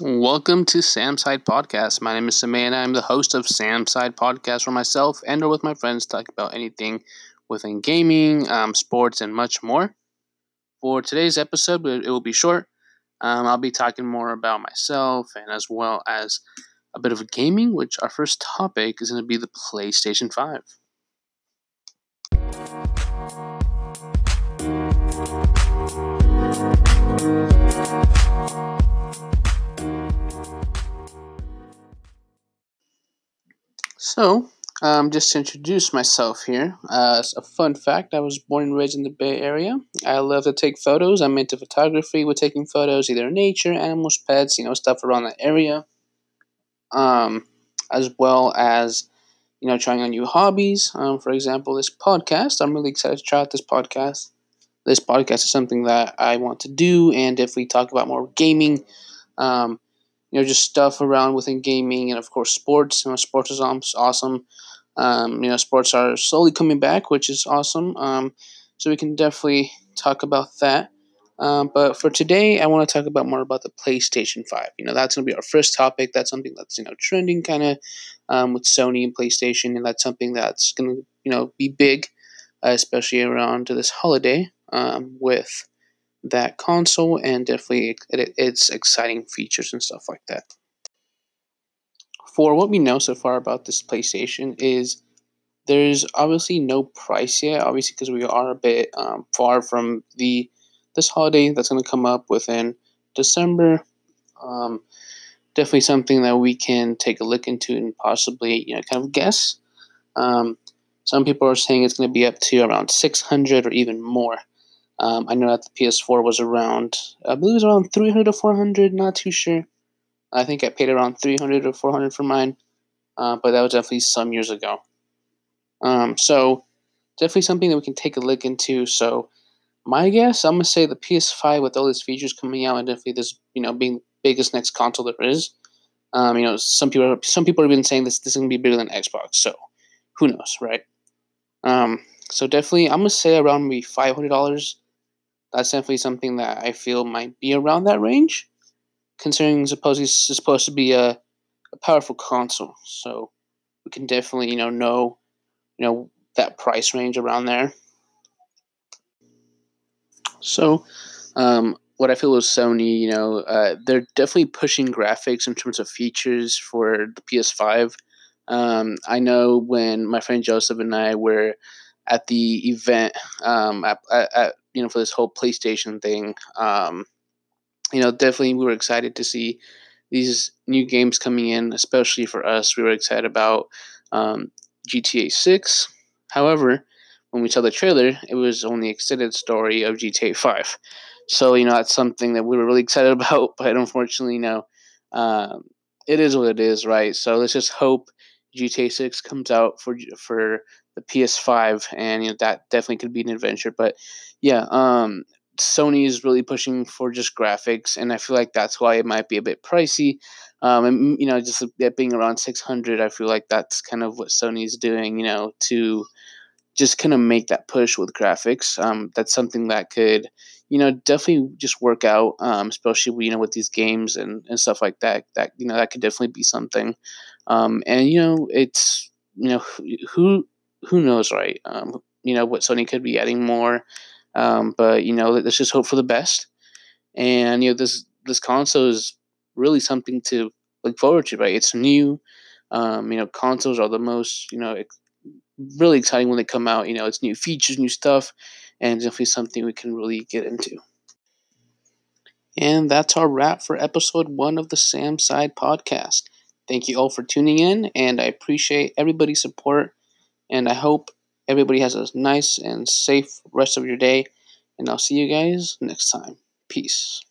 Welcome to Sam's Side Podcast. My name is Samay and I'm the host of Sam's Side Podcast for myself and or with my friends talk about anything within gaming, um, sports, and much more. For today's episode, it will be short. Um, I'll be talking more about myself and as well as a bit of gaming, which our first topic is going to be the PlayStation 5. So, um, just to introduce myself here, uh, a fun fact I was born and raised in the Bay Area. I love to take photos. I'm into photography with taking photos, either nature, animals, pets, you know, stuff around the area. Um, as well as, you know, trying on new hobbies. Um, for example, this podcast. I'm really excited to try out this podcast. This podcast is something that I want to do, and if we talk about more gaming, um, you know, just stuff around within gaming and of course sports. You know, sports is awesome. Um, you know, sports are slowly coming back, which is awesome. Um, so we can definitely talk about that. Um, but for today, I want to talk about more about the PlayStation Five. You know, that's going to be our first topic. That's something that's you know trending kind of um, with Sony and PlayStation, and that's something that's going to you know be big, uh, especially around this holiday um, with that console and definitely it, its exciting features and stuff like that. For what we know so far about this PlayStation is there's obviously no price yet, obviously because we are a bit um, far from the this holiday that's going to come up within December. Um, definitely something that we can take a look into and possibly you know kind of guess. Um, some people are saying it's going to be up to around 600 or even more. Um, I know that the PS4 was around, I believe it was around 300 to 400, not too sure. I think I paid around 300 or 400 for mine, uh, but that was definitely some years ago. Um, so, definitely something that we can take a look into. So, my guess, I'm gonna say the PS5 with all these features coming out, and definitely this, you know, being the biggest next console there is. Um, you know, some people, some people have been saying this, this is gonna be bigger than Xbox. So, who knows, right? Um, so definitely, I'm gonna say around maybe five hundred dollars that's definitely something that I feel might be around that range, considering it's supposed to be a, a powerful console. So we can definitely, you know, know, you know, that price range around there. So, um, what I feel is Sony, you know, uh, they're definitely pushing graphics in terms of features for the PS5. Um, I know when my friend Joseph and I were at the event um, at, at, you know for this whole PlayStation thing. Um, you know, definitely we were excited to see these new games coming in, especially for us. We were excited about um, GTA Six. However, when we saw the trailer, it was only extended story of GTA Five. So you know that's something that we were really excited about, but unfortunately, no. Um, it is what it is, right? So let's just hope GTA Six comes out for for the PS5, and you know that definitely could be an adventure. But yeah, um, Sony is really pushing for just graphics, and I feel like that's why it might be a bit pricey. Um, and you know, just it being around six hundred, I feel like that's kind of what Sony's doing. You know, to just kind of make that push with graphics. Um, that's something that could, you know, definitely just work out. Um, especially you know with these games and, and stuff like that. That you know that could definitely be something. Um, and you know, it's you know who who knows, right? Um, you know what Sony could be adding more, um, but you know let's just hope for the best. And you know this this console is really something to look forward to, right? It's new. Um, you know, consoles are the most you know really exciting when they come out. You know, it's new features, new stuff, and definitely something we can really get into. And that's our wrap for episode one of the Sam Side podcast. Thank you all for tuning in, and I appreciate everybody's support and I hope everybody has a nice and safe rest of your day. And I'll see you guys next time. Peace.